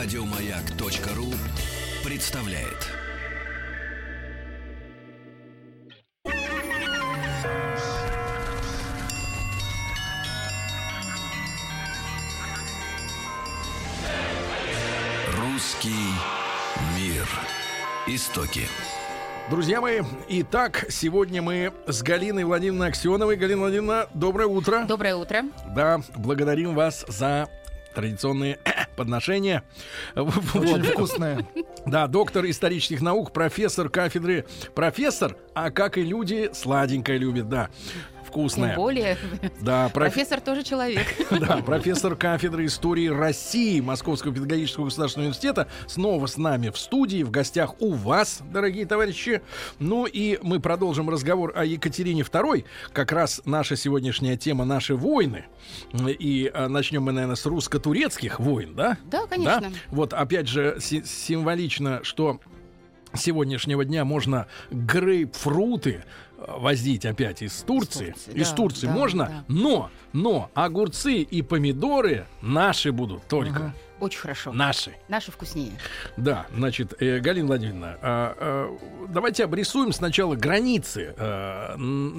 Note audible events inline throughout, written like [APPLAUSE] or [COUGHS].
Радиомаяк.ру представляет. Русский мир. Истоки. Друзья мои, итак, сегодня мы с Галиной Владимировной Аксеновой. Галина Владимировна, доброе утро. Доброе утро. Да, благодарим вас за традиционные [COUGHS] подношения. Очень вкусное. [LAUGHS] Да, доктор исторических наук, профессор кафедры. Профессор, а как и люди, сладенькое любит, да вкусная. Тем более. Да, проф... профессор тоже человек. [LAUGHS] Да, профессор кафедры истории России Московского педагогического государственного университета снова с нами в студии, в гостях у вас, дорогие товарищи. Ну и мы продолжим разговор о Екатерине II. Как раз наша сегодняшняя тема «Наши войны». И а, начнем мы, наверное, с русско-турецких войн, да? Да, конечно. Да? Вот опять же символично, что сегодняшнего дня можно грейпфруты возить опять из Турции. Из Турции, из да, Турции да, можно, да. но, но огурцы и помидоры наши будут только. Угу. Очень хорошо. Наши. Наши вкуснее. Да, значит, э, Галина Владимировна, э, э, давайте обрисуем сначала границы э,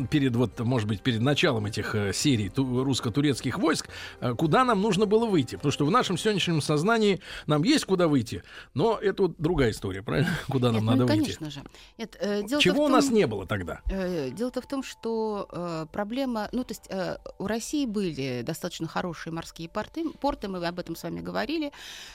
перед вот, может быть, перед началом этих э, серий ту, русско-турецких войск, э, куда нам нужно было выйти, потому что в нашем сегодняшнем сознании нам есть куда выйти, но это вот другая история, правильно? [LAUGHS] Куда нам Нет, надо ну, выйти? Конечно же. Нет, э, дело Чего том, у нас не было тогда? Э, дело-то в том, что э, проблема, ну то есть э, у России были достаточно хорошие морские порты, порты, мы об этом с вами говорили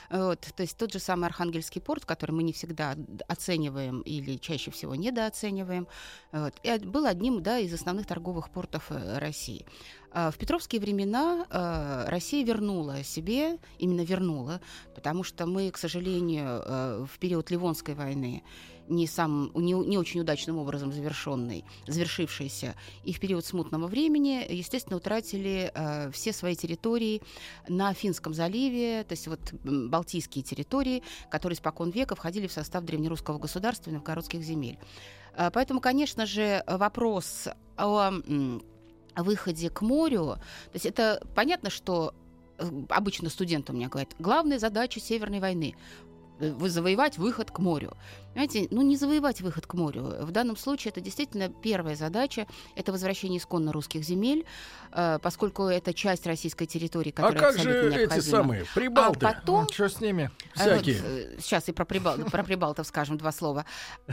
вот, то есть тот же самый Архангельский порт, который мы не всегда оцениваем или чаще всего недооцениваем, вот, и был одним да, из основных торговых портов э, России. А в петровские времена э, Россия вернула себе, именно вернула, потому что мы, к сожалению, э, в период Ливонской войны не, сам, не, не очень удачным образом завершенный, завершившийся, и в период смутного времени, естественно, утратили э, все свои территории на Финском заливе, то есть вот балтийские территории, которые спокон века входили в состав древнерусского государства и новгородских земель. Э, поэтому, конечно же, вопрос о выходе к морю, то есть это понятно, что э, обычно студенты у меня говорят, главная задача Северной войны завоевать выход к морю. Понимаете, ну не завоевать выход к морю. В данном случае это действительно первая задача. Это возвращение исконно русских земель, э, поскольку это часть российской территории, а которая А как же необходима. эти самые прибалты? А потом... Ну, что с ними? Всякие. Вот, сейчас и про, прибал... про прибалтов скажем два слова.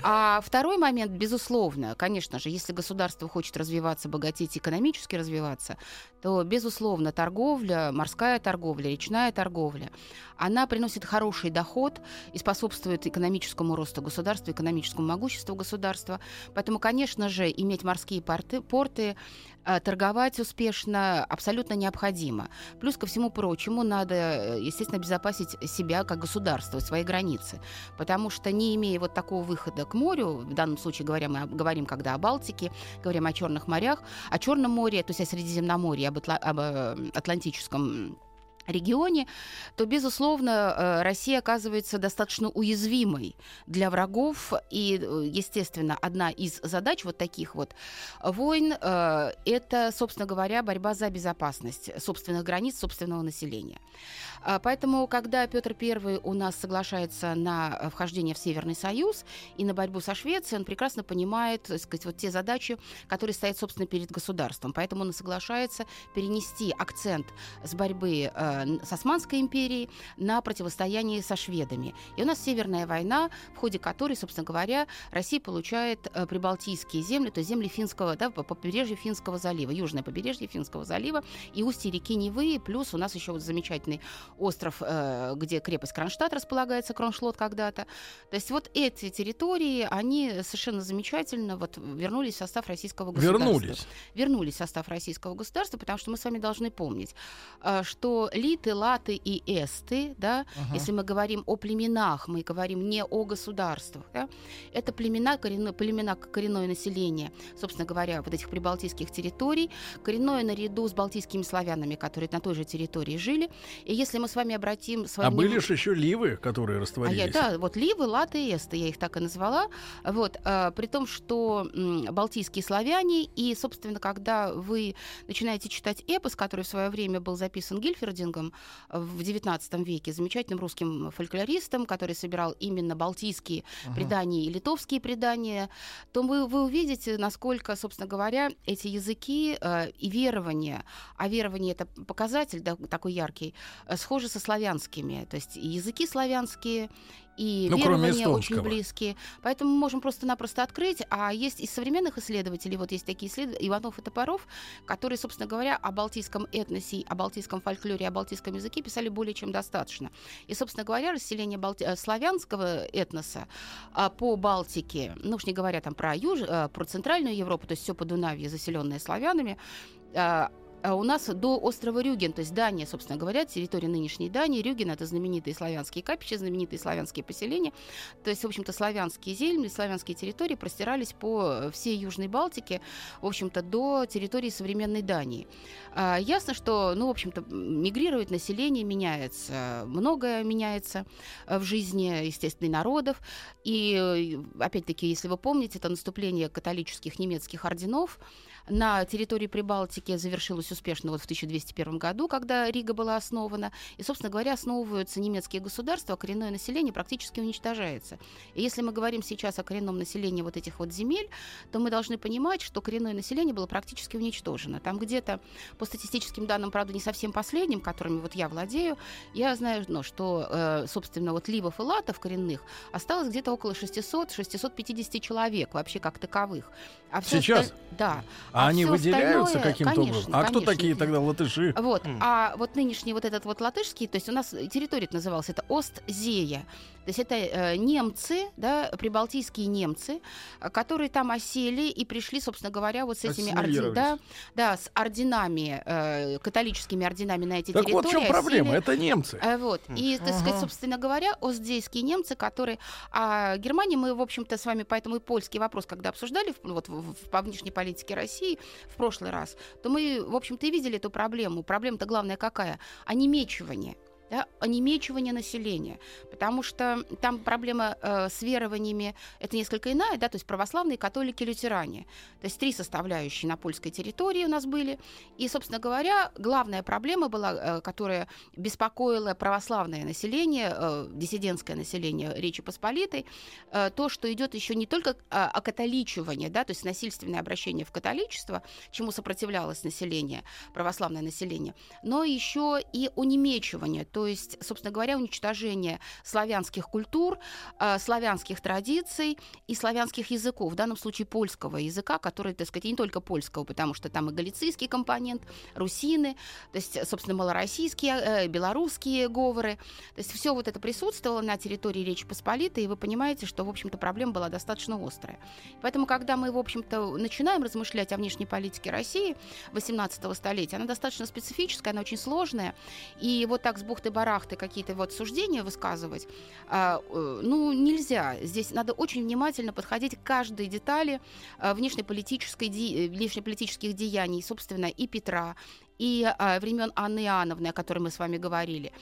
А второй момент, безусловно, конечно же, если государство хочет развиваться, богатеть, экономически развиваться, то, безусловно, торговля, морская торговля, речная торговля, она приносит хороший доход и способствует экономическому росту государства, экономическому могуществу государства. Поэтому, конечно же, иметь морские порты, порты э, торговать успешно абсолютно необходимо. Плюс ко всему прочему, надо, э, естественно, обезопасить себя как государство, свои границы. Потому что не имея вот такого выхода к морю, в данном случае говоря, мы говорим когда о Балтике, говорим о Черных морях, о Черном море, то есть о Средиземноморье, об, Атла- об э, Атлантическом регионе, то, безусловно, э, Россия оказывается достаточно уязвимой для врагов. И, э, естественно, одна из задач вот таких вот войн э, – это, собственно говоря, борьба за безопасность собственных границ, собственного населения. А, поэтому, когда Петр I у нас соглашается на вхождение в Северный Союз и на борьбу со Швецией, он прекрасно понимает так сказать, вот те задачи, которые стоят, собственно, перед государством. Поэтому он соглашается перенести акцент с борьбы э, с Османской империей на противостояние со шведами. И у нас Северная война, в ходе которой, собственно говоря, Россия получает э, прибалтийские земли, то есть земли финского, да, по Финского залива, южное побережье Финского залива и устье реки Невы, плюс у нас еще вот замечательный остров, э, где крепость Кронштадт располагается, Кроншлот когда-то. То есть вот эти территории, они совершенно замечательно вот вернулись в состав российского государства. Вернулись. Вернулись в состав российского государства, потому что мы с вами должны помнить, э, что литы, латы и эсты, да, uh-huh. если мы говорим о племенах, мы говорим не о государствах, да, это племена, коренное, племена коренное население, собственно говоря, вот этих прибалтийских территорий, коренное наряду с балтийскими славянами, которые на той же территории жили. И если мы с вами обратим свои... А были же еще ливы, которые растворились. А я, да, вот ливы, латы и эсты, я их так и назвала. Вот, а, при том, что м, балтийские славяне, и, собственно, когда вы начинаете читать эпос, который в свое время был записан Гильфердингом, в XIX веке, замечательным русским фольклористом, который собирал именно балтийские uh-huh. предания и литовские предания, то вы, вы увидите, насколько, собственно говоря, эти языки э, и верования, а верование это показатель да, такой яркий, э, схожи со славянскими. То есть языки славянские, и ну, верования очень близкие. Поэтому мы можем просто-напросто открыть. А есть из современных исследователей, вот есть такие исследователи, Иванов и Топоров, которые, собственно говоря, о балтийском этносе, о балтийском фольклоре, о балтийском языке писали более чем достаточно. И, собственно говоря, расселение балти... Э, славянского этноса а, по Балтике, ну уж не говоря там про, Юж... А, про Центральную Европу, то есть все Подунавье, заселенное славянами, а у нас до острова Рюген, то есть Дания, собственно говоря, территория нынешней Дании. Рюген — это знаменитые славянские капища, знаменитые славянские поселения. То есть, в общем-то, славянские земли, славянские территории простирались по всей Южной Балтике, в общем-то, до территории современной Дании. А, ясно, что, ну, в общем-то, мигрирует население, меняется, многое меняется э, в жизни, естественно, народов. И, э, опять-таки, если вы помните, это наступление католических немецких орденов, на территории Прибалтики завершилось успешно вот в 1201 году, когда Рига была основана. И, собственно говоря, основываются немецкие государства, а коренное население практически уничтожается. И если мы говорим сейчас о коренном населении вот этих вот земель, то мы должны понимать, что коренное население было практически уничтожено. Там где-то, по статистическим данным, правда, не совсем последним, которыми вот я владею, я знаю, ну, что, э, собственно, вот ливов и латов коренных осталось где-то около 600-650 человек вообще как таковых. А Сейчас? Осталь... Да. А, а они выделяются каким-то образом? А кто такие тогда латыши? Вот. Mm. А вот нынешний вот этот вот латышский, то есть у нас территория называлась, это Остзея. То есть это э, немцы, да, прибалтийские немцы, которые там осели и пришли, собственно говоря, вот с этими орден, да, да, с орденами, э, католическими орденами на эти так территории. Так вот в чем осели. проблема, это немцы. Э, вот. И, так сказать, собственно говоря, остзейские немцы, которые... А Германии мы, в общем-то, с вами поэтому и польский вопрос, когда обсуждали вот, в, в, по внешней политике России в прошлый раз, то мы, в общем-то, и видели эту проблему. Проблема-то главная какая? Онемечивание да, онемечивание населения, потому что там проблема э, с верованиями это несколько иная, да, то есть православные, католики, лютеране. То есть три составляющие на польской территории у нас были. И, собственно говоря, главная проблема была, э, которая беспокоила православное население, э, диссидентское население Речи Посполитой, э, то, что идет еще не только э, окатоличивание, да, то есть насильственное обращение в католичество, чему сопротивлялось население, православное население, но еще и унемечивание, то то есть, собственно говоря, уничтожение славянских культур, э, славянских традиций и славянских языков, в данном случае польского языка, который, так сказать, не только польского, потому что там и галицийский компонент, русины, то есть, собственно, малороссийские, э, белорусские говоры, то есть все вот это присутствовало на территории Речи Посполитой, и вы понимаете, что, в общем-то, проблема была достаточно острая. Поэтому, когда мы, в общем-то, начинаем размышлять о внешней политике России 18 столетия, она достаточно специфическая, она очень сложная, и вот так с бухты барахты какие-то вот суждения высказывать, а, э, ну, нельзя. Здесь надо очень внимательно подходить к каждой детали а, внешнеполитической, внешнеполитических деяний, собственно, и Петра, и а, времен Анны Иоанновны, о которой мы с вами говорили.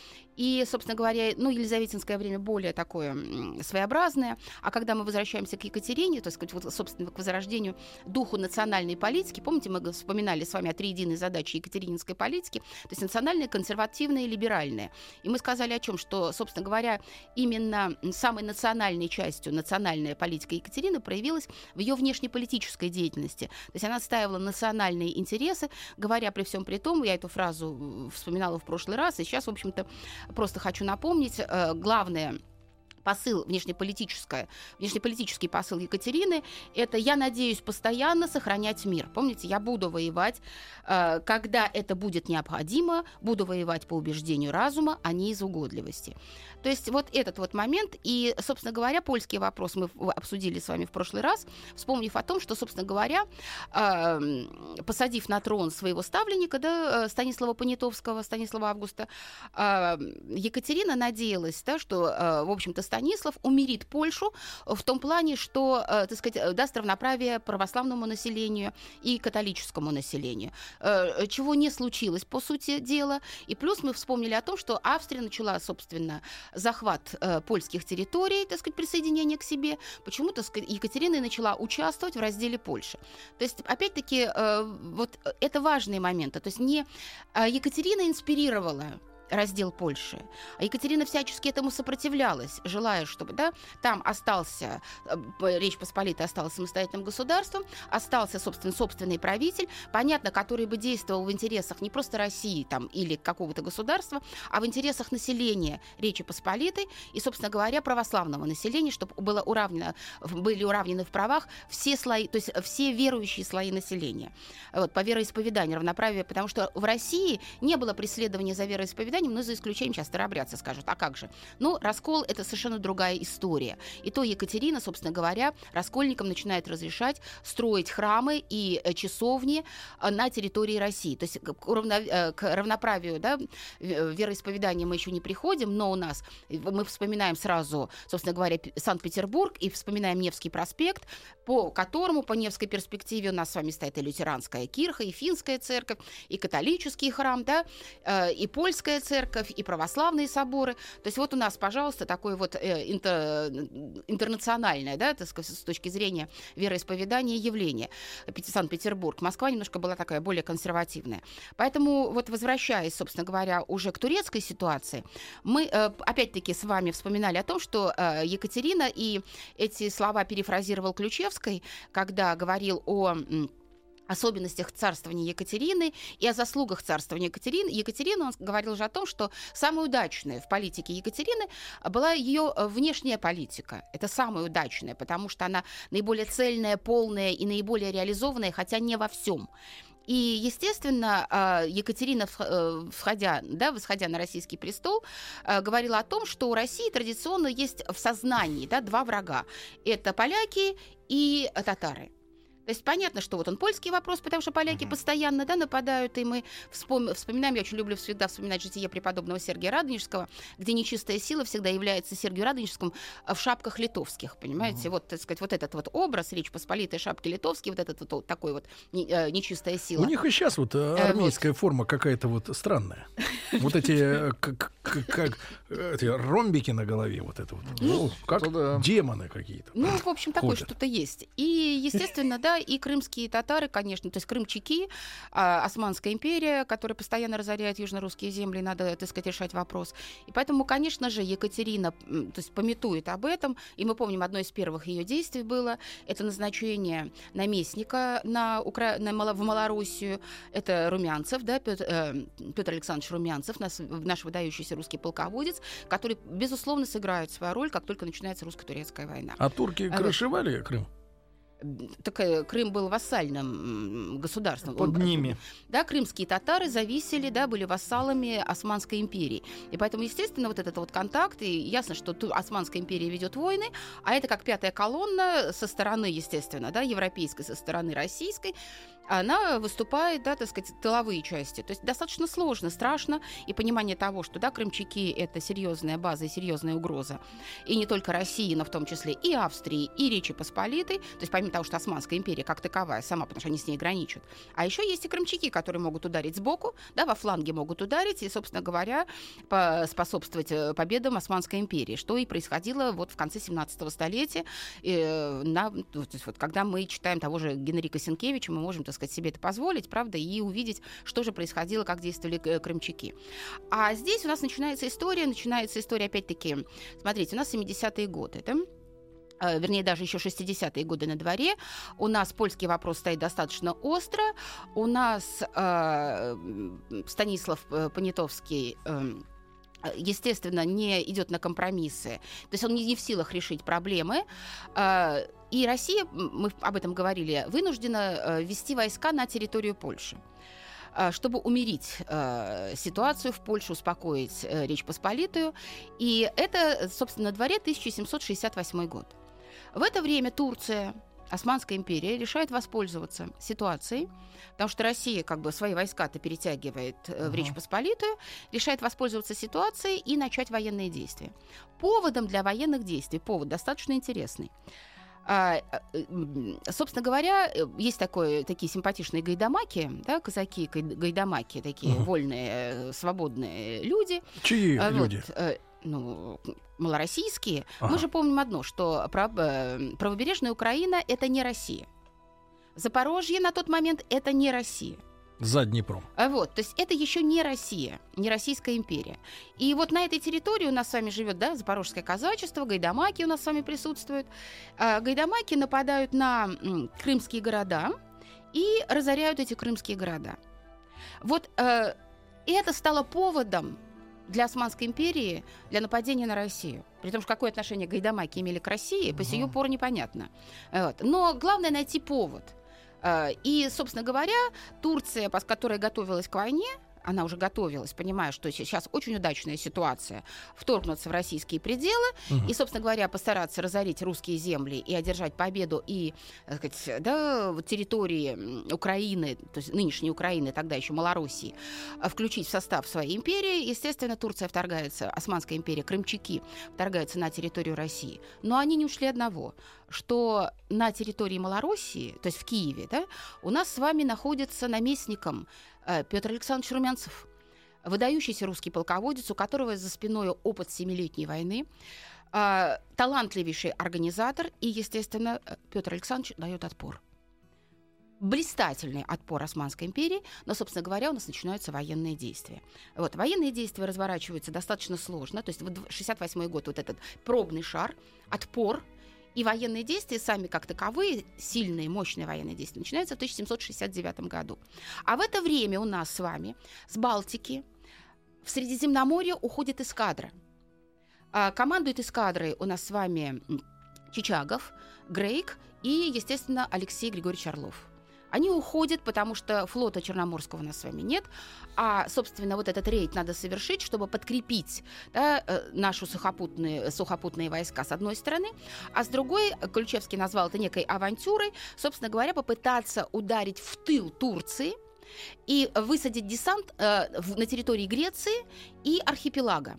И, собственно говоря, ну, Елизаветинское время более такое своеобразное. А когда мы возвращаемся к Екатерине, то есть, вот, собственно, к возрождению духу национальной политики, помните, мы вспоминали с вами о триединой задаче екатерининской политики, то есть национальная, консервативная и либеральная. И мы сказали о чем, что, собственно говоря, именно самой национальной частью национальная политика Екатерины проявилась в ее внешнеполитической деятельности. То есть она отстаивала национальные интересы, говоря при всем при том, я эту фразу вспоминала в прошлый раз, и сейчас, в общем-то, просто хочу напомнить, э, главное посыл внешнеполитическое, внешнеполитический посыл Екатерины – это «я надеюсь постоянно сохранять мир». Помните, я буду воевать, э, когда это будет необходимо, буду воевать по убеждению разума, а не из угодливости. То есть вот этот вот момент, и, собственно говоря, польский вопрос мы обсудили с вами в прошлый раз, вспомнив о том, что, собственно говоря, э, посадив на трон своего ставленника, да, э, Станислава Понятовского, Станислава Августа, э, Екатерина надеялась, да, что, э, в общем-то, Станислав умерит Польшу в том плане, что, э, так сказать, даст равноправие православному населению и католическому населению, э, чего не случилось, по сути дела. И плюс мы вспомнили о том, что Австрия начала, собственно, захват э, польских территорий, так сказать, присоединение к себе, почему-то Екатерина начала участвовать в разделе Польши. То есть, опять-таки, э, вот это важные моменты. То есть не э, Екатерина инспирировала раздел Польши. А Екатерина всячески этому сопротивлялась, желая, чтобы да, там остался, э, Речь Посполитая осталась самостоятельным государством, остался, собственно, собственный правитель, понятно, который бы действовал в интересах не просто России там, или какого-то государства, а в интересах населения Речи Посполитой и, собственно говоря, православного населения, чтобы было уравнено, были уравнены в правах все слои, то есть все верующие слои населения. Вот, по вероисповеданию, равноправие, потому что в России не было преследования за вероисповеданием, но за исключением, сейчас старообрядцы скажут, а как же? Ну, раскол — это совершенно другая история. И то Екатерина, собственно говоря, раскольникам начинает разрешать строить храмы и э, часовни э, на территории России. То есть к, равно, э, к равноправию да, вероисповедания мы еще не приходим, но у нас мы вспоминаем сразу, собственно говоря, Санкт-Петербург и вспоминаем Невский проспект, по которому по Невской перспективе у нас с вами стоит и лютеранская кирха, и финская церковь, и католический храм, да, и польская церковь, и православные соборы. То есть вот у нас, пожалуйста, такое вот интер, интернациональное, да, так сказать, с точки зрения вероисповедания явление. Санкт-Петербург. Москва немножко была такая более консервативная. Поэтому вот возвращаясь, собственно говоря, уже к турецкой ситуации, мы э, опять-таки с вами вспоминали о том, что э, Екатерина и эти слова перефразировал Ключевской, когда говорил о особенностях царствования Екатерины и о заслугах царствования Екатерины. Екатерина, он говорил же о том, что самое удачное в политике Екатерины была ее э, внешняя политика. Это самое удачное, потому что она наиболее цельная, полная и наиболее реализованная, хотя не во всем. И, естественно, э, Екатерина, э, входя, да, восходя на российский престол, говорила о том, что у России традиционно есть в сознании да, два врага. Это поляки и татары. То есть понятно, что вот он польский вопрос, потому что поляки mm-hmm. постоянно да, нападают, и мы вспом... вспоминаем, я очень люблю всегда вспоминать житие преподобного Сергия Радонежского, где нечистая сила всегда является Сергию Радонежскому в шапках литовских, понимаете? Mm-hmm. Вот, так сказать, вот этот вот образ, Речь Посполитой, шапки литовские, вот этот вот, вот такой вот э, нечистая сила. У них и сейчас вот э, армейская вот. форма какая-то вот странная. [LAUGHS] Вот эти, э, как, как, эти ромбики на голове, вот это вот. Ну, как демоны какие-то. Ну, в общем, такое что-то есть. И, естественно, [LAUGHS] да, и крымские татары, конечно, то есть крымчаки, а, Османская империя, которая постоянно разоряет южно-русские земли, надо, так сказать, решать вопрос. И поэтому, конечно же, Екатерина, то есть пометует об этом, и мы помним, одно из первых ее действий было, это назначение наместника на Укра... на Мало... в Малороссию, это Румянцев, да, Петр, э, Петр Александрович Румянцев, наш, наш выдающийся русский полководец, который, безусловно, сыграет свою роль, как только начинается русско-турецкая война. А турки а крышевали Крым? Так, Крым был вассальным государством. Под Он, ними. Да, крымские татары зависели, да, были вассалами Османской империи. И поэтому, естественно, вот этот вот контакт, и ясно, что Османская империя ведет войны, а это как пятая колонна со стороны, естественно, да, европейской, со стороны российской, она выступает, да, так сказать, тыловые части. То есть достаточно сложно, страшно, и понимание того, что, да, крымчаки — это серьезная база и серьезная угроза. И не только России, но в том числе и Австрии, и Речи Посполитой. То есть помимо того, что Османская империя как таковая сама, потому что они с ней граничат. А еще есть и крымчаки, которые могут ударить сбоку, да, во фланге могут ударить и, собственно говоря, способствовать э, победам Османской империи, что и происходило вот в конце 17 столетия, э, на, то есть вот, когда мы читаем того же Генрика Сенкевича, мы можем, так сказать, себе это позволить, правда, и увидеть, что же происходило, как действовали крымчаки. А здесь у нас начинается история, начинается история, опять-таки, смотрите, у нас 70-е годы, да? Э, вернее, даже еще 60-е годы на дворе. У нас польский вопрос стоит достаточно остро. У нас э, Станислав э, Понятовский э, естественно, не идет на компромиссы. То есть он не в силах решить проблемы. Э, и Россия, мы об этом говорили, вынуждена э, ввести войска на территорию Польши э, чтобы умерить э, ситуацию в Польше, успокоить э, Речь Посполитую. И это, собственно, на дворе 1768 год. В это время Турция, Османская империя решает воспользоваться ситуацией, потому что Россия как бы свои войска-то перетягивает uh-huh. в Речь Посполитую, решает воспользоваться ситуацией и начать военные действия. Поводом для военных действий, повод достаточно интересный – а, э, собственно говоря, э, есть такое, такие симпатичные гайдамаки, да, казаки, гайдамаки, такие uh-huh. вольные, э, свободные люди. Чьи а, вот, люди? ну, малороссийские. Ага. Мы же помним одно, что правобережная Украина — это не Россия. Запорожье на тот момент — это не Россия. За Днепром. А Вот, то есть это еще не Россия, не Российская империя. И вот на этой территории у нас с вами живет, да, Запорожское казачество, гайдамаки у нас с вами присутствуют. А, Гайдамаки нападают на крымские города и разоряют эти крымские города. Вот э, это стало поводом для Османской империи для нападения на Россию. При том, что какое отношение гайдамаки имели к России, по сию пору непонятно. Вот. Но главное найти повод. Э, И, собственно говоря, Турция, которая готовилась к войне, она уже готовилась, понимая, что сейчас очень удачная ситуация, вторгнуться в российские пределы Мгм. и, собственно говоря, постараться разорить русские земли и одержать победу и, так сказать, да, территории Украины, то есть нынешней Украины, тогда еще Малороссии, а, включить в состав своей империи. Естественно, Турция вторгается, Османская империя, крымчаки вторгаются на территорию России. Но они не ушли одного, что на территории Малороссии, то есть в Киеве, да, у нас с вами находится наместником э, Петр Александрович Румянцев, выдающийся русский полководец, у которого за спиной опыт Семилетней войны, э, талантливейший организатор, и, естественно, э, Петр Александрович дает отпор. Блистательный отпор Османской империи, но, собственно говоря, у нас начинаются военные действия. Вот, военные действия разворачиваются достаточно сложно, то есть вот 68 год, вот этот пробный шар, отпор, и военные действия сами как таковые, сильные, мощные военные действия, начинаются в 1769 году. А в это время у нас с вами с Балтики в Средиземноморье уходит эскадра. А, командует эскадрой у нас с вами Чичагов, Грейк и, естественно, Алексей Григорьевич Орлов. Они уходят, потому что флота Черноморского у нас с вами нет, а, собственно, вот этот рейд надо совершить, чтобы подкрепить да, э, наши сухопутные, сухопутные войска с одной стороны, а с другой, Ключевский назвал это некой авантюрой, собственно говоря, попытаться ударить в тыл Турции и высадить десант э, в- на территории Греции и архипелага.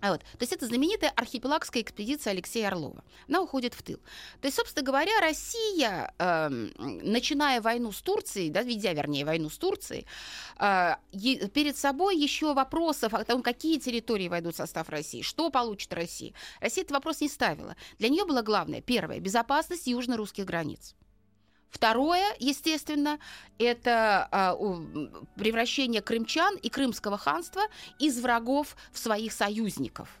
А вот, то есть это знаменитая архипелагская экспедиция Алексея Орлова. Она уходит в тыл. То есть, собственно говоря, Россия, эм, начиная войну с Турцией, да, ведя, вернее, войну с Турцией, э, перед собой еще вопросов о том, какие территории войдут в состав России, что получит Россия. Россия этот вопрос не ставила. Для нее было главное, первое, безопасность южно-русских границ. Второе, естественно, это а, превращение крымчан и крымского ханства из врагов в своих союзников.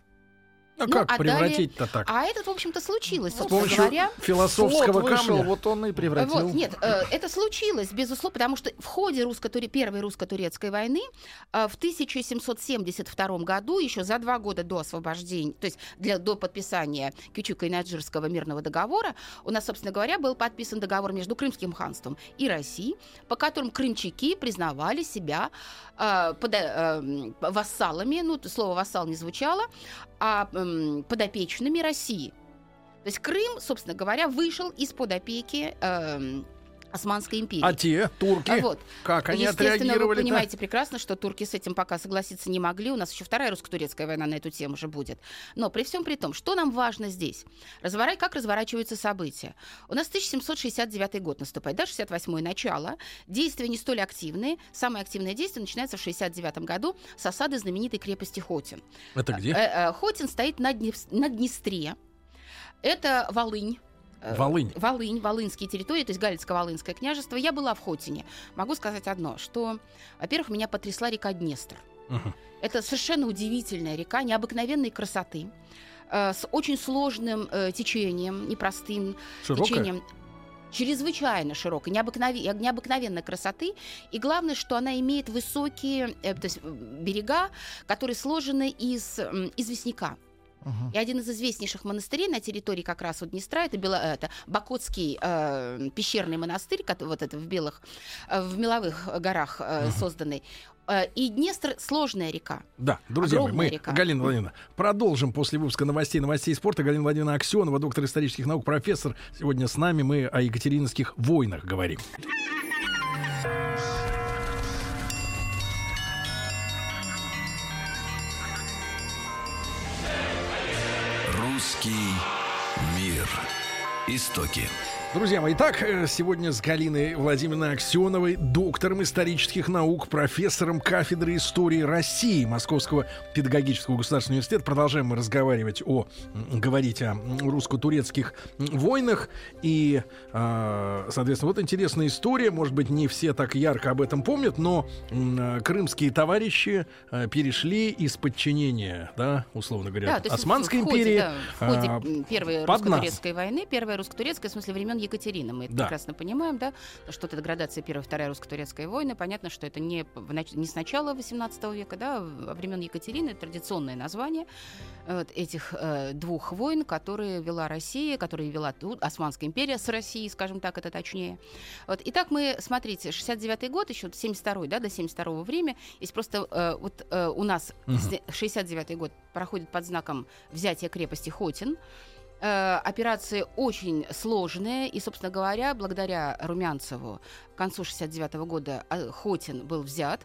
А Ну, как а далее- превратить-то так? А это, в общем-то, случилось, С собственно говоря. философского вышел, камня. вот он и превратил. Вот, нет, э, это случилось, безусловно, потому что в ходе русско-туре- первой русско-турецкой войны э, в 1772 году, еще за два года до освобождения, то есть для, до подписания Кючука-Наджирского мирного договора, у нас, собственно говоря, был подписан договор между Крымским ханством и Россией, по которым крымчаки признавали себя э, пода- э, вассалами, ну, слово «вассал» не звучало, а м, подопечными России. То есть Крым, собственно говоря, вышел из-под опеки эм, Османской империи. А те, турки, А вот. как они Естественно, вы отреагировали понимаете прекрасно, что турки с этим пока согласиться не могли. У нас еще вторая русско-турецкая война на эту тему уже будет. Но при всем при том, что нам важно здесь? Разворачивать, как разворачиваются события? У нас 1769 год наступает, да, 68 начало. Действия не столь активные. Самое активное действие начинается в 69 году с осады знаменитой крепости Хотин. Это где? Э, э, Хотин стоит на, на Днестре. Это Волынь. Э, Волынь. Волынь, Волынские территории, то есть Галицко-Волынское княжество. Я была в Хотине. Могу сказать одно, что, во-первых, меня потрясла река Днестр. Мгм. Это совершенно удивительная река, необыкновенной красоты, э, с очень сложным э, течением, непростым Широкая? течением. Чрезвычайно широкой, необыкнове- необыкновенной красоты. И главное, что она имеет высокие э, то есть, берега, которые сложены из известняка. Мгм. И один из известнейших монастырей на территории как раз вот Днестра, это, Бело, это Бакотский э, пещерный монастырь, который вот это в белых, э, в меловых горах э, созданный. Э, и Днестр сложная река. Да, друзья мои, мы, река. Галина Владимировна, продолжим после выпуска новостей, новостей спорта. Галина Владимировна Аксенова, доктор исторических наук, профессор. Сегодня с нами мы о екатерининских войнах говорим. Русский мир. Истоки. Друзья мои, итак, э, сегодня с Галиной Владимировной Аксеновой, доктором исторических наук, профессором кафедры истории России Московского педагогического государственного университета. Продолжаем мы разговаривать о, говорить о русско-турецких войнах. И, а, соответственно, вот интересная история. Может быть, не все так ярко об этом помнят, но э, крымские товарищи э, перешли из подчинения, да, условно говоря, Да, Османской в ходе, империи. да, в ходе а, Первой русско-турецкой войны, Первая русско-турецкая, в смысле времен Екатерины, мы это Да. прекрасно понимаем, да, что это градация Первой и Вторая русско-турецкой войны. Понятно, что это не, не с начала XVIII века, да, а времен Екатерины, традиционное название э, вот этих э, двух войн, которые вела Россия, которые вела Османская империя с Россией, скажем так, это точнее. Вот. Итак, мы, смотрите, 69-й год, еще 72-й, да, до 72-го время, есть просто э, вот э, у нас с- 69-й год проходит под знаком взятия крепости Хотин. Э, Операции очень сложные, и, собственно говоря, благодаря Румянцеву к концу 69 года э, Хотин был взят.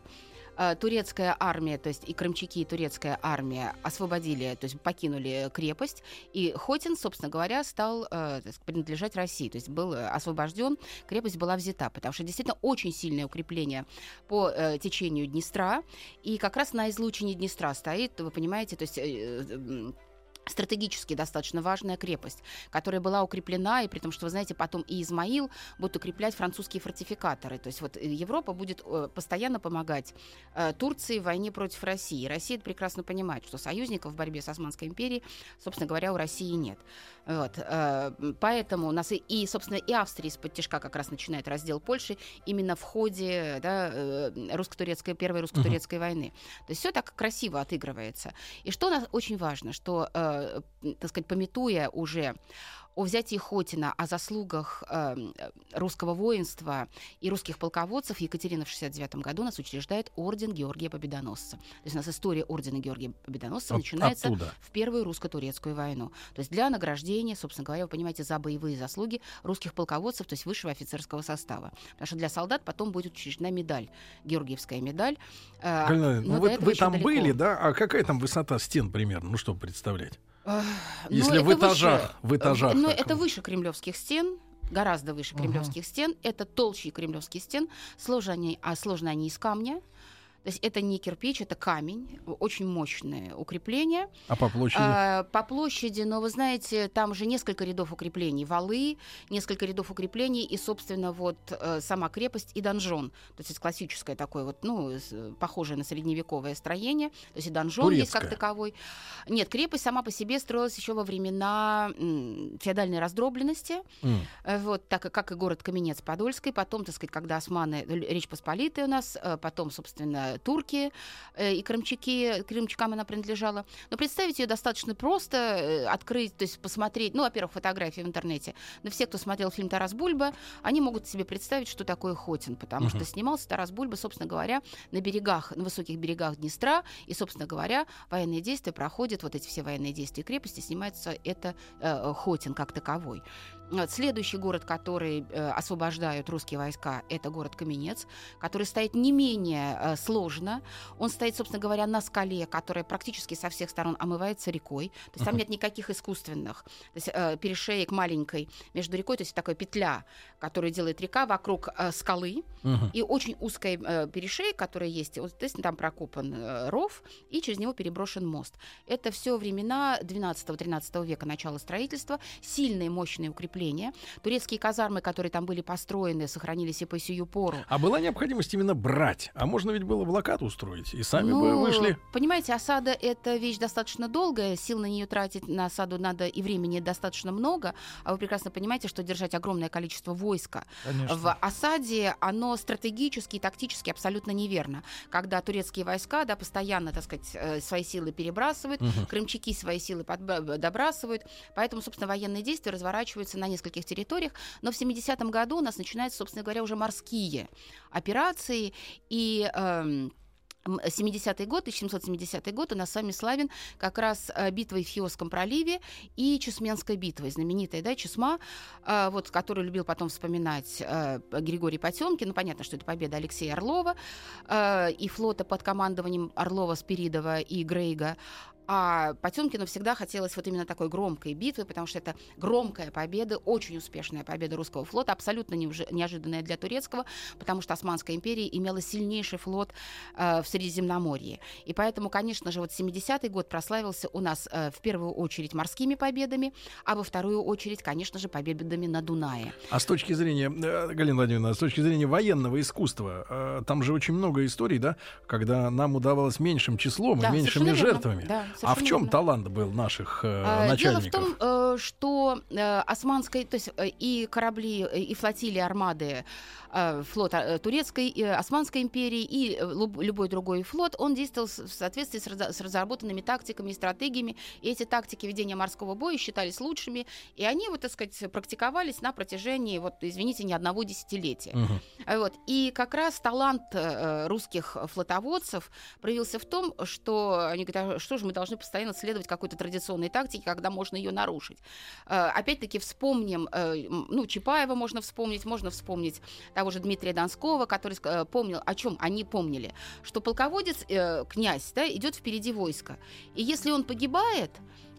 Э, Турецкая армия, то есть и крымчаки, и турецкая армия освободили, то есть покинули крепость, и Хотин, собственно говоря, стал сказать, принадлежать России, то есть был освобожден, крепость была взята, потому что действительно очень сильное укрепление по течению Днестра, и как раз на излучине Днестра стоит, вы понимаете, то есть... стратегически достаточно важная крепость, которая была укреплена, и при том, что, вы знаете, потом и Измаил будут укреплять французские фортификаторы. То есть вот э, Европа будет э, постоянно помогать э, Турции в войне против России. И Россия это прекрасно понимает, что союзников в борьбе с Османской империей, собственно говоря, у России нет. Вот, поэтому у нас и, и, собственно, и Австрия из-под тяжка как раз начинает раздел Польши именно в ходе да, русско-турецкой, первой русско-турецкой войны. То есть все так красиво отыгрывается. И что у нас очень важно, что, так сказать, пометуя уже о взятии Хотина, о заслугах э, русского воинства и русских полководцев Екатерина в 69 году нас учреждает орден Георгия Победоносца. То есть у нас история ордена Георгия Победоносца От- начинается оттуда. в Первую русско-турецкую войну. То есть для награждения, собственно говоря, вы понимаете, за боевые заслуги русских полководцев, то есть высшего офицерского состава. Потому что для солдат потом будет учреждена медаль, Георгиевская медаль. Э, ну до вы, там далеко. были, да? А какая там высота стен примерно? Ну, чтобы представлять. Эх, ну, Если в этажах, выше, в этажах. Ну, так. это выше кремлевских стен, гораздо выше кремлевских стен. Это толще кремлевских стен. Сложны они, а сложны они из камня. То есть это не кирпич, это камень, очень мощное укрепление. А по площади? А, по площади, но вы знаете, там же несколько рядов укреплений, валы, несколько рядов укреплений и, собственно, вот э, сама крепость и донжон. То есть это классическое такое вот, ну, с- похожее на средневековое строение. То есть и донжон есть как таковой. Нет, крепость сама по себе строилась еще во времена феодальной раздробленности. Э, Вот, так как и город Каменец-Подольский. Потом, так сказать, когда османы, э, Речь Посполитая у нас, э, потом, собственно, турки э, и крымчаки, крымчакам она принадлежала. Но представить ее достаточно просто, э, открыть, то есть посмотреть, ну, во-первых, фотографии в интернете. Но все, кто смотрел фильм «Тарас Бульба», они могут себе представить, что такое Хотин, потому Мгм. что снимался Тарас Бульба, собственно говоря, на берегах, на высоких берегах Днестра, и, собственно говоря, военные действия проходят, вот эти все военные действия крепости, снимается это э, Хотин как таковой. Вот, Следующий город, который э, освобождают русские войска, это город Каменец, который стоит не менее э, сложно. Он стоит, собственно говоря, на скале, которая практически со всех сторон омывается рекой. То есть там нет никаких искусственных. То есть э, перешеек маленькой между рекой, то есть такая петля, которую делает река вокруг э, скалы. Мгм. И очень узкая э, перешеек, которая есть, вот, есть там прокопан э, ров, и через него переброшен мост. Это все времена 12-13 века, начала строительства, сильные мощные укрепления. Турецкие казармы, которые там были построены, сохранились и по сию пору. А была необходимость именно брать? А можно ведь было блокаду устроить, и сами бы Ну, вышли. Понимаете, осада — это вещь достаточно долгая, сил на нее тратить на осаду надо и времени достаточно много, а вы прекрасно понимаете, что держать огромное количество войска Конечно. в осаде, оно стратегически и тактически абсолютно неверно. Когда турецкие войска, да, постоянно, так сказать, э, свои силы перебрасывают, Мгм. крымчаки свои силы подб- добрасывают, поэтому, собственно, военные действия разворачиваются на нескольких территориях, но в 70-м году у нас начинаются, собственно говоря, уже морские операции, и... эм, м, 70-й год, 1770 год у нас с вами славен как раз э, битвой в Фиосском проливе и Чесменской битвой, знаменитая, да, Чесма, э, вот, которую любил потом вспоминать э, Григорий Потемкин. Ну, понятно, что это победа Алексея Орлова э, и флота под командованием Орлова, Спиридова и Грейга. А Потемкину всегда хотелось вот именно такой громкой битвы, потому что это громкая победа, очень успешная победа русского флота, абсолютно неожиданная для турецкого, потому что Османская империя имела сильнейший флот э, в Средиземноморье. И поэтому, конечно же, вот 70-й год прославился у нас э, в первую очередь морскими победами, а во вторую очередь, конечно же, победами на Дунае. А с точки зрения, э, Галина Владимировна, с точки зрения военного искусства, э, там же очень много историй, да, когда нам удавалось меньшим числом Да, и меньшими жертвами. Да, а в совершенно чем верно. талант был наших э, А, Дело в начальников? том, э, что э, османской, то есть э, и корабли, э, и флотилии армады э, флота э, турецкой, и Османской империи и э, любой другой флот, он действовал в соответствии с, разработанными тактиками и стратегиями. И эти тактики ведения морского боя считались лучшими, и они, вот, так сказать, практиковались на протяжении, вот, извините, не одного десятилетия. А Вот. И как раз талант э, русских флотоводцев проявился в том, что они говорят, а что же мы должны постоянно следовать какой-то традиционной тактике, когда можно ее нарушить. Э, опять-таки вспомним, э, ну, Чапаева можно вспомнить, можно вспомнить того же Дмитрия Донского, который э, помнил, о чем они помнили, что полководец, э, князь, да, идет впереди войска. И если он погибает,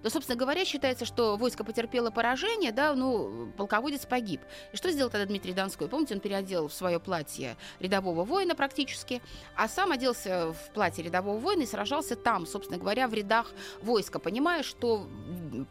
то, собственно говоря, считается, что войско потерпело поражение, да, ну, полководец погиб. И что сделал тогда Дмитрий Донской? Помните, он переодел в свое платье рядового воина практически, а сам оделся в платье рядового воина и сражался там, собственно говоря, в рядах войска, понимая, что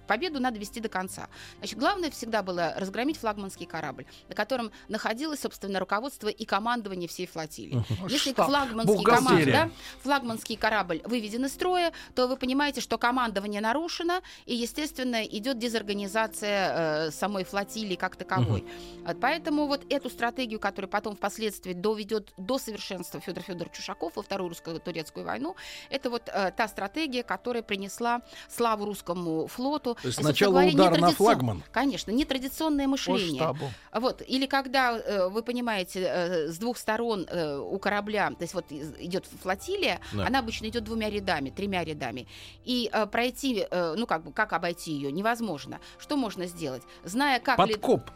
победу надо вести до конца. Значит, главное всегда было разгромить флагманский корабль, на котором находилось, собственно, руководство и командование всей флотилии. Если Штаб. флагманский, команд- да, флагманский корабль выведен из строя, то вы понимаете, что командование нарушено, и, естественно, идет дезорганизация э, самой флотилии как таковой. Вот поэтому вот эту стратегию, которая потом впоследствии доведет до совершенства Федор Федорович Ушаков во Вторую русско-турецкую войну, это вот э, та стратегия, которая принесла славу русскому флоту. То есть сначала говоря, удар на флагман. Конечно, нетрадиционное По мышление. штабу. Вот, или когда, э, вы понимаете, э, с двух сторон э, у корабля, то есть вот идет флотилия, Да. она обычно идет двумя рядами, тремя рядами. И э, пройти, э, ну как бы, как обойти ее, невозможно. Что можно сделать? Зная, как ли- Подкоп.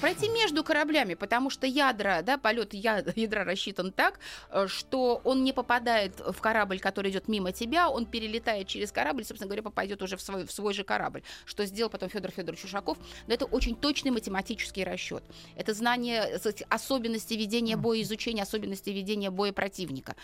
Пройти между кораблями, потому что ядра, да, полет ядра рассчитан так, э, что он не попадает в корабль, который идет мимо тебя, он перелетает через корабль, собственно говоря, попадет уже в свой, в свой же корабль, что сделал потом Федор Федорович Ушаков. Но это очень точный математический расчет. Это знание особенностей ведения боя, изучение особенностей ведения боя противника.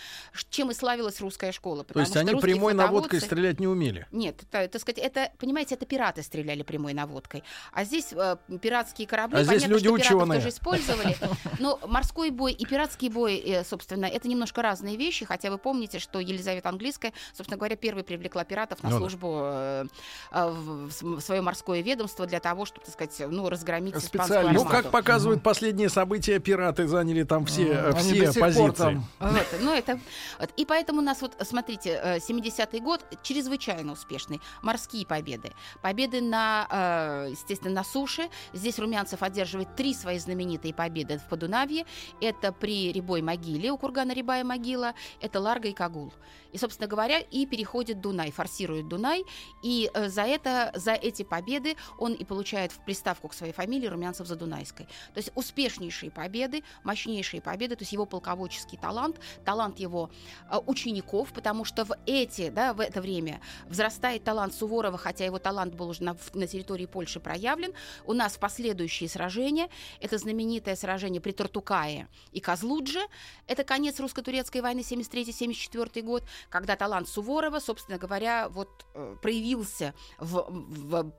Чем и славилась русская школа. То есть они прямой наводкой стрелять не умели. нет, так сказать, это, понимаете, это пираты стреляли прямой наводкой. А здесь э, пиратские корабли, А здесь понятно, люди что ученые. тоже использовали. [LAUGHS] Но морской бой и пиратский бой, э, собственно, это немножко разные вещи, хотя вы помните, что Елизавета Английская, собственно говоря, первой привлекла пиратов на Ну да. службу э, э, в, свое морское ведомство для того, чтобы, так сказать, ну, разгромить испанскую Специально. Ну, как показывают последние события, пираты заняли там все, все позиции. там. Вот, ну, это, вот. И поэтому у нас, вот, смотрите, э, 70-й год чрезвычайно успешный. Морские победы. Победы на, естественно, на суше. Здесь Румянцев одерживает три свои знаменитые победы в Подунавье. Это при Рябой могиле, у кургана Рябая могила. Это Ларга и Кагул. И, собственно говоря, и переходит Дунай, форсирует Дунай. И э, за это, за эти победы он и получает в приставку к своей фамилии Румянцев за Дунайской. То есть успешнейшие победы, мощнейшие победы, то есть его полководческий талант, талант его э, учеников, потому что в эти, да, в это время взрастает талант Суворова, хотя его талант был уже на, на территории Польши проявлен. У нас последующие сражения, это знаменитое сражение при Тартукае и Козлудже, это конец русско-турецкой войны 73-74 год, когда талант Суворова, собственно говоря, вот э, проявился в, в,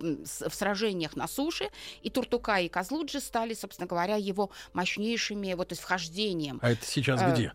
в сражениях на суше, и Туртукай и Козлуджи стали, собственно говоря, его мощнейшими, вот, вхождением. А это сейчас Э, где?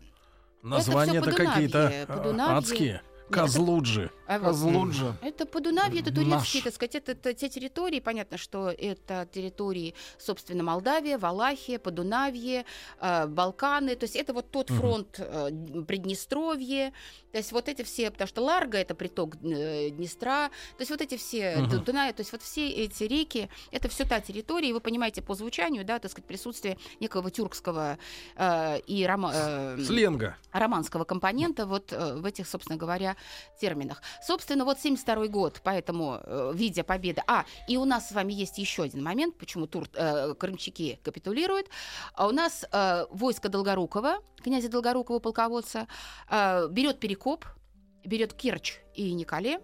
Названия-то какие-то Подунавье. адские. Это- Козлуджи. А вот, Козлуджи. Это Подунавье, это Наш. турецкие, так сказать, это, это те территории, понятно, что это территории, собственно, Молдавия, Валахия, Подунавье, э, Балканы, то есть это вот тот фронт э, Приднестровье, то есть вот эти все, потому что Ларга это приток э, Днестра, то есть вот эти все, Мгм. Ду- Дунай, то есть вот все эти реки, это все та территория, и вы понимаете по звучанию, да, так сказать, присутствие некого тюркского э, и рома- э, Сленга. романского компонента вот э, в этих, собственно говоря, терминах. Собственно, вот 72 год, поэтому, э, видя победы... А, и у нас с вами есть еще один момент, почему тур, э, крымчаки капитулируют. А у нас э, войско Долгорукова, князя Долгорукова, полководца, э, берет Перекоп, берет Керчь и Николе,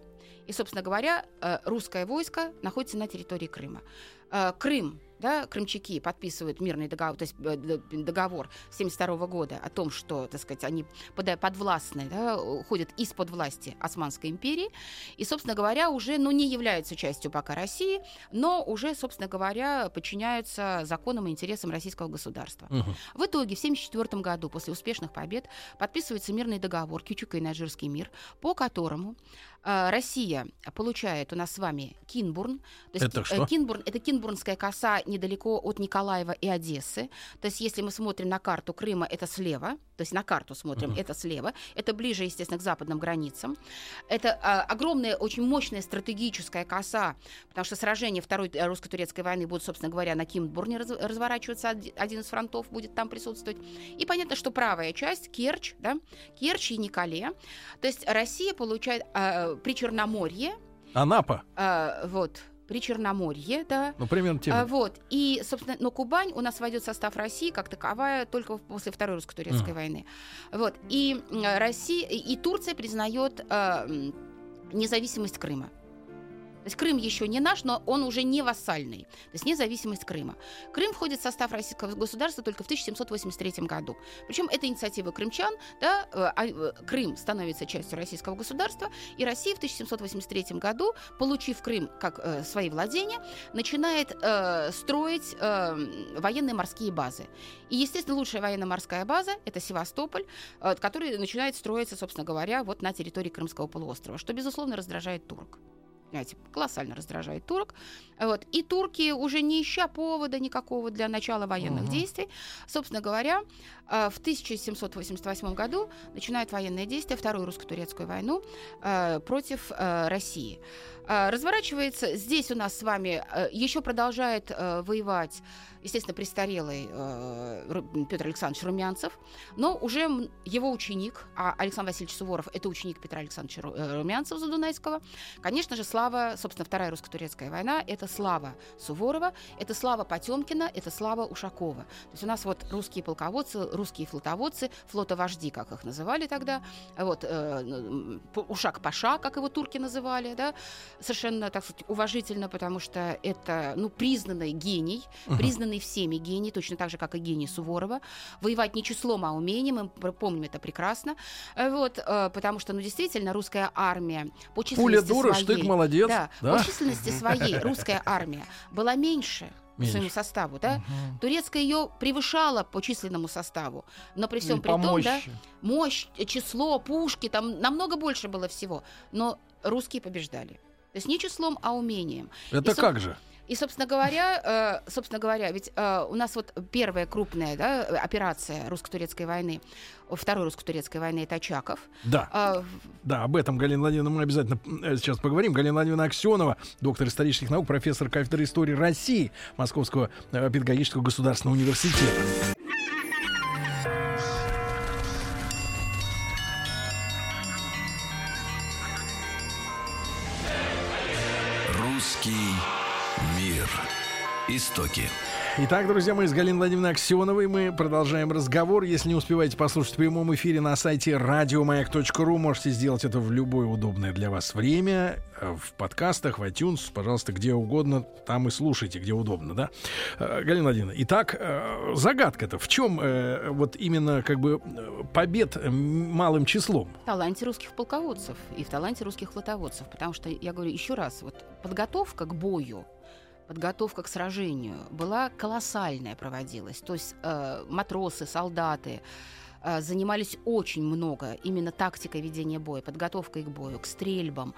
И, собственно говоря, э, русское войско находится на территории Крыма. Э, Крым да, крымчаки подписывают мирный договор, то есть э, договор 72 года о том, что, так сказать, они подвластны, да, уходят из-под власти Османской империи, и, собственно говоря, уже, ну, не являются частью пока России, но уже, собственно говоря, подчиняются законам и интересам российского государства. Угу. В итоге в 74 году, после успешных побед, подписывается мирный договор Кючука и Наджирский мир, по которому Россия получает у нас с вами Кинбурн. То есть, это что? Кинбурн это Кинбурнская коса недалеко от Николаева и Одессы. То есть, если мы смотрим на карту Крыма, это слева. То есть на карту смотрим, uh-huh. это слева. Это ближе, естественно, к западным границам. Это а, огромная, очень мощная стратегическая коса, потому что сражение Второй э, русско-турецкой войны будут, собственно говоря, на Кимбурне раз, разворачиваться. Один из фронтов будет там присутствовать. И понятно, что правая часть, Керчь, да, Керчь и Николе. То есть Россия получает а, при Черноморье Анапа. А, вот при Черноморье, да. Ну, примерно тем. А, вот. И, собственно, но Кубань у нас войдет в состав России как таковая только после Второй русско-турецкой uh. войны. Вот. И Россия, и Турция признает э, независимость Крыма. То есть Крым еще не наш, но он уже не вассальный. То есть независимость Крыма. Крым входит в состав российского государства только в 1783 году. Причем это инициатива крымчан. Да, э, а, э, Крым становится частью российского государства, и Россия в 1783 году, получив Крым как э, свои владения, начинает э, строить э, военные морские базы. И, естественно, лучшая военно-морская база – это Севастополь, э, который начинает строиться, собственно говоря, вот на территории Крымского полуострова, что, безусловно, раздражает турок понимаете, колоссально раздражает турок. Вот. И турки, уже не ища повода никакого для начала военных uh-huh. действий, собственно говоря, э, в 1788 году начинают военные действия, Вторую русско-турецкую войну э, против э, России. Разворачивается здесь у нас с вами еще продолжает воевать естественно, престарелый э, Петр Александрович Румянцев, но уже его ученик, а Александр Васильевич Суворов – это ученик Петра Александровича э, Румянцева Задунайского. Конечно же, слава, собственно, Вторая русско-турецкая война – это слава Суворова, это слава Потемкина, это слава Ушакова. То есть у нас вот русские полководцы, русские флотоводцы, флотовожди, как их называли тогда, вот э, Ушак-Паша, как его турки называли, да, совершенно, так сказать, уважительно, потому что это, ну, признанный гений, признанный признанный всеми гений, точно так же, как и гений Суворова. Воевать не числом, а умением, мы помним это прекрасно. Э, вот, э, потому что, ну, действительно, русская армия по численности Пуля дура, своей... штык, молодец. Да, да, по численности своей русская армия была меньше по своему составу, да. Угу. Турецкая ее превышала по численному составу, но при всем при том, да, мощь, число, пушки, там намного больше было всего, но русские побеждали. То есть не числом, а умением. Это И, как же? И, собственно говоря, э, собственно говоря, ведь э, у нас вот первая крупная да, операция русско-турецкой войны, второй русско-турецкой войны, это Очаков. Да, а, да, об этом, Галина Владимировна, мы обязательно э, сейчас поговорим. Галина Владимировна Аксенова, доктор исторических наук, профессор кафедры истории России Московского э, педагогического государственного университета. Мир. Истоки. Итак, друзья мои, с Галиной Владимировной Аксеновой мы продолжаем разговор. Если не успеваете послушать в прямом эфире на сайте радиомаяк.ру, можете сделать это в любое удобное для вас время. Э, в подкастах, в iTunes, пожалуйста, где угодно, там и слушайте, где удобно, да? Э, Галина Владимировна, итак, э, загадка-то в чем вот именно как бы побед малым числом? В таланте русских полководцев и в таланте русских флотоводцев. Потому что, я говорю еще раз, вот подготовка к бою, подготовка к сражению была колоссальная проводилась. То есть э, матросы, солдаты э, занимались очень много именно тактикой ведения боя, подготовкой к бою, к стрельбам,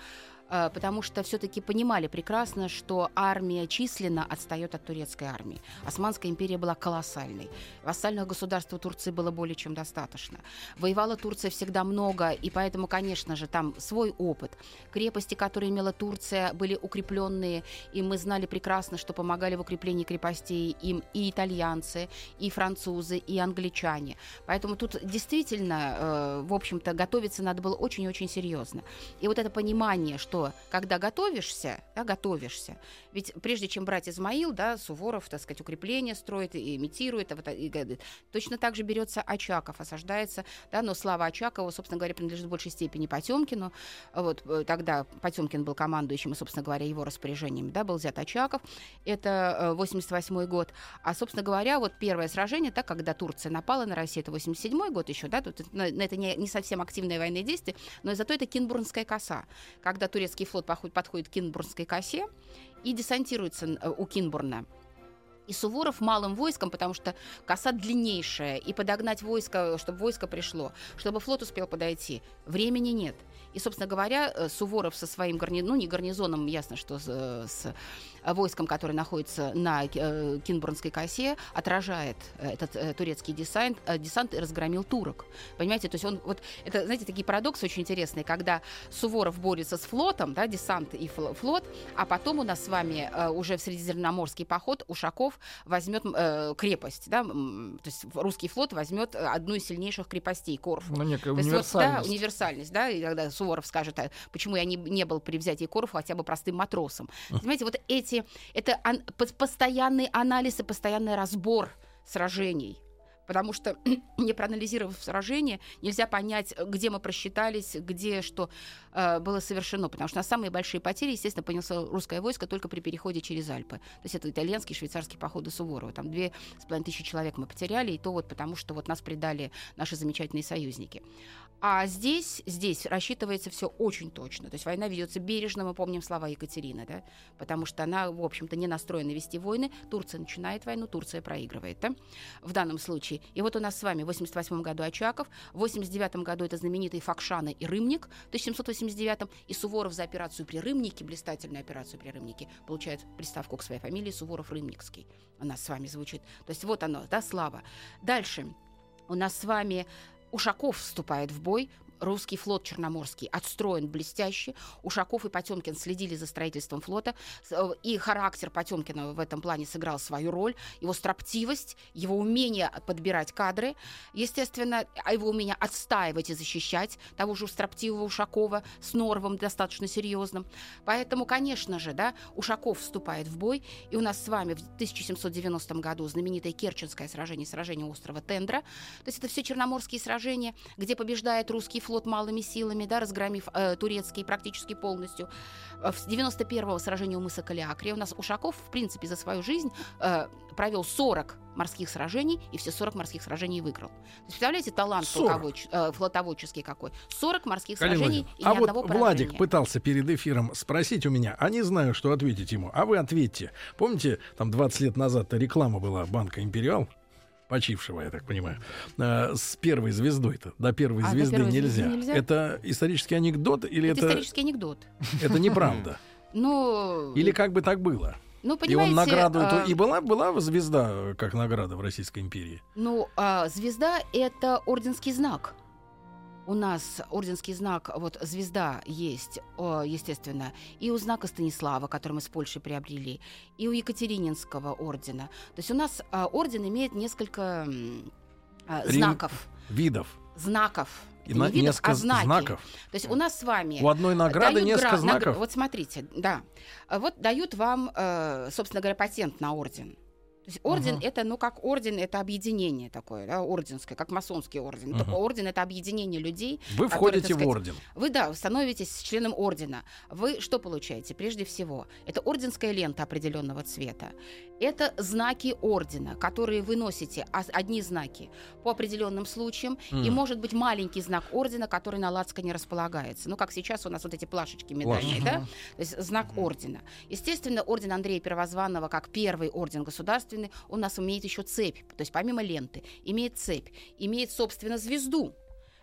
потому что все-таки понимали прекрасно, что армия численно отстает от турецкой армии. Османская империя была колоссальной. Вассальных государств у Турции было более чем достаточно. Воевала Турция всегда много, и поэтому, конечно же, там свой опыт. Крепости, которые имела Турция, были укрепленные, и мы знали прекрасно, что помогали в укреплении крепостей им и итальянцы, и французы, и англичане. Поэтому тут действительно, э, в общем-то, готовиться надо было очень-очень серьезно. И вот это понимание, что что, когда готовишься, да, готовишься, ведь прежде чем брать Измаил, да, Суворов, так сказать, укрепление строит и имитирует, вот, и, и, точно так же берется Очаков, осаждается, да, но слава Очакова, собственно говоря, принадлежит в большей степени Потемкину. Вот э, тогда Потемкин был командующим, и, собственно говоря, его распоряжениями, да, был взят Очаков. Это 88 год. А, собственно говоря, вот первое сражение, так, когда Турция напала на Россию, это 87 год еще, да, тут на, это не, не совсем активные военные действия, но зато это Кинбурнская коса, когда турецкий флот подходит, подходит к Кинбурнской косе и десантируется э, у Кинбурна и Суворов малым войском, потому что коса длиннейшая, и подогнать войско, чтобы войско пришло, чтобы флот успел подойти, времени нет. И, собственно говоря, э, Суворов со своим гарнизоном, ну не гарнизоном, ясно, что с, э, с войском, которое находится на э, Кинбурнской косе, отражает этот турецкий десант, десант и разгромил турок. Понимаете, то есть он вот это, знаете, такие парадоксы очень интересные, когда Суворов борется с флотом, да, десант и флот, а потом у нас с вами уже в Средиземноморский поход Ушаков возьмет э, крепость, да, то есть русский флот возьмет одну из сильнейших крепостей Корфу. Ну, некая универсальность. вот, да, универсальность, да, и когда Суворов скажет, а почему я не, не был при взятии Корфу хотя бы простым матросом. Понимаете, вот эти это ан, постоянный анализ и постоянный разбор сражений потому что [CLEARS THROAT] не проанализировав сражение, нельзя понять, где мы просчитались, где что э, было совершено, потому что на самые большие потери, естественно, понесло русское войско только при переходе через Альпы. То есть это итальянские, швейцарские походы Суворова. Там две с половиной тысячи человек мы потеряли, и то вот потому, что вот нас предали наши замечательные союзники. А здесь, здесь рассчитывается все очень точно. То есть война ведется бережно, мы помним слова Екатерины, да, потому что она, в общем-то, не настроена вести войны. Турция начинает войну, Турция проигрывает, да, в данном случае. И вот у нас с вами в 88 году Очаков, в 89 году это знаменитые Факшаны и Рымник, в 1789 и Суворов за операцию при Рымнике, блистательную операцию при Рымнике, получает приставку к своей фамилии Суворов-Рымникский. У нас с вами звучит. То есть вот оно, да, слава. Дальше. У нас с вами Ушаков вступает в бой, русский флот Черноморский отстроен блестяще. Ушаков и Потемкин следили за строительством флота. Э, и характер Потемкина в этом плане сыграл свою роль. Его строптивость, его умение подбирать кадры, естественно, а его умение отстаивать и защищать того же строптивого Ушакова с Норовым достаточно серьезным. Поэтому, конечно же, да, Ушаков вступает в бой. И у нас с вами в 1790 году знаменитое Керченское сражение, сражение острова Тендра. То есть это все черноморские сражения, где побеждает русский флот флот малыми силами, да, разгромив э, турецкий практически полностью. Э, в 91-го сражения у мыса Калиакрия у нас Ушаков, в принципе, за свою жизнь э, провел 40 морских сражений и все 40 морских сражений выиграл. То есть, представляете, талант полковоч, э, флотоводческий какой. 40 морских Калин сражений и а ни вот одного Владик поражения. пытался перед эфиром спросить у меня, а не знаю, что ответить ему. А вы ответьте. Помните, там 20 лет назад реклама была банка «Империал»? Почившего, я так понимаю, э, с первой звездой-то. До первой А, до звезды первой нельзя. звезды нельзя? Это исторический анекдот или Это это, исторический анекдот. это неправда? [LAUGHS] Ну, Или как бы так было? ну И он награду эту... а, И была, была звезда э, как награда в Российской империи? Ну, а, звезда — это орденский знак. У нас орденский знак, вот звезда есть, естественно, и у знака Станислава, который мы с Польшей приобрели, и у Екатерининского ордена. То есть у нас а, орден имеет несколько а, Рим- знаков. Видов. Знаков. И на- не видов, несколько а знаки. знаков. То есть у нас с вами У одной награды дают несколько гра- знаков. Вот смотрите, да. Вот дают вам, э, собственно говоря, патент на орден. То есть орден Ага. это, ну, как орден, это объединение такое, да, орденское, как масонский орден. Только Ага. орден это объединение людей. Вы которые, входите так в сказать, орден. Вы, да, становитесь членом ордена. Вы что получаете? Прежде всего, это орденская лента определенного цвета. Это знаки ордена, которые вы носите, а- одни знаки по определенным случаям. И Мгм. может быть маленький знак ордена, который на лацкане располагается. Ну, как сейчас у нас вот эти плашечки медальные, Плашечки. да? То есть знак ордена. Естественно, орден Андрея Первозванного, как первый орден государственный, у нас имеет еще цепь. То есть помимо ленты, имеет цепь, имеет, собственно, звезду.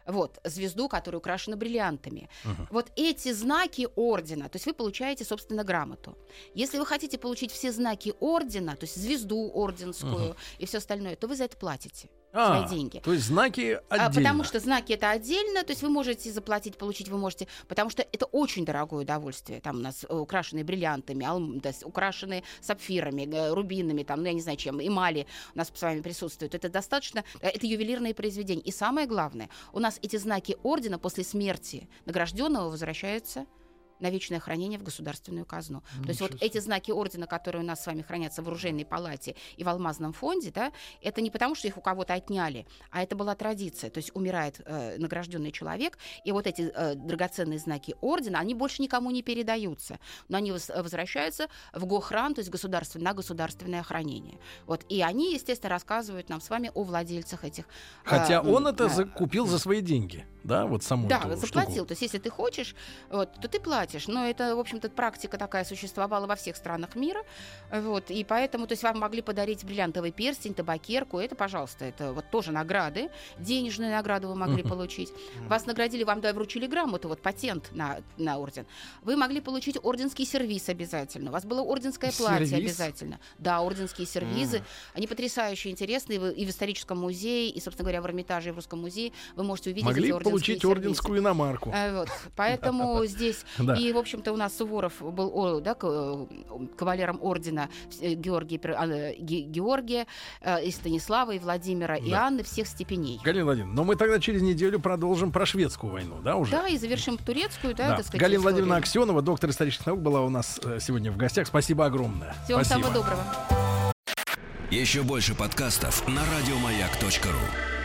Вот, звезду, которая украшена бриллиантами. Ага. Вот эти знаки ордена, то есть вы получаете, собственно, грамоту. Если вы хотите получить все знаки ордена, то есть звезду орденскую Ага. и все остальное, то вы за это платите А, свои деньги. То есть знаки А, отдельно. потому что знаки это отдельно, то есть вы можете заплатить, получить вы можете, потому что это очень дорогое удовольствие. Там у нас э, украшенные бриллиантами, алм- есть украшенные сапфирами, рубинами, там, ну я не знаю чем, эмали у нас с вами присутствуют. Это достаточно, э, это ювелирные произведения. И самое главное, у нас эти знаки ордена после смерти награжденного возвращаются на вечное хранение в государственную казну. Ну, То есть вот эти знаки ордена, которые у нас с вами хранятся в оружейной палате и в алмазном фонде, да, это не потому, что их у кого-то отняли, а это была традиция. То есть умирает э, награжденный человек, и вот эти э, драгоценные знаки ордена, они больше никому не передаются, но они воз- возвращаются в Гохран, то есть государство, на государственное хранение. Вот, и они, естественно, рассказывают нам с вами о владельцах этих. Хотя э, он это э, купил за свои деньги, да, вот саму да, эту заплатил. штуку. То есть, если ты хочешь, вот, то ты платишь. Но это, в общем-то, практика такая существовала во всех странах мира. Вот, и поэтому, то есть, вам могли подарить бриллиантовый перстень, табакерку. Это, пожалуйста, это вот тоже награды. Денежную награду вы могли получить. Вас наградили, вам да, вручили грамоту, вот патент на, на орден. Вы могли получить орденский сервис обязательно. У вас было орденское платье Сервиз? обязательно. Да, орденские сервизы. Они потрясающе интересные. И в историческом музее, и, собственно говоря, в Эрмитаже и в Русском музее вы можете увидеть Могли эти орденские получить сервизы. орденскую иномарку. Э, Вот, поэтому [LAUGHS] здесь и, в общем-то, у нас Суворов был да, к- э, кавалером ордена э, Георгия, Пер- а, Ге- Георгия, э, и Станислава, и Владимира, и. Анны всех степеней. Галина Владимировна, но мы тогда через неделю продолжим про шведскую войну, да, уже? Да, и завершим турецкую, да, так сказать, Галина. Владимировна Аксенова, доктор исторических наук, была у нас э, сегодня в гостях. Спасибо огромное. Всего Спасибо. самого доброго. Еще больше подкастов на радиомаяк.ру.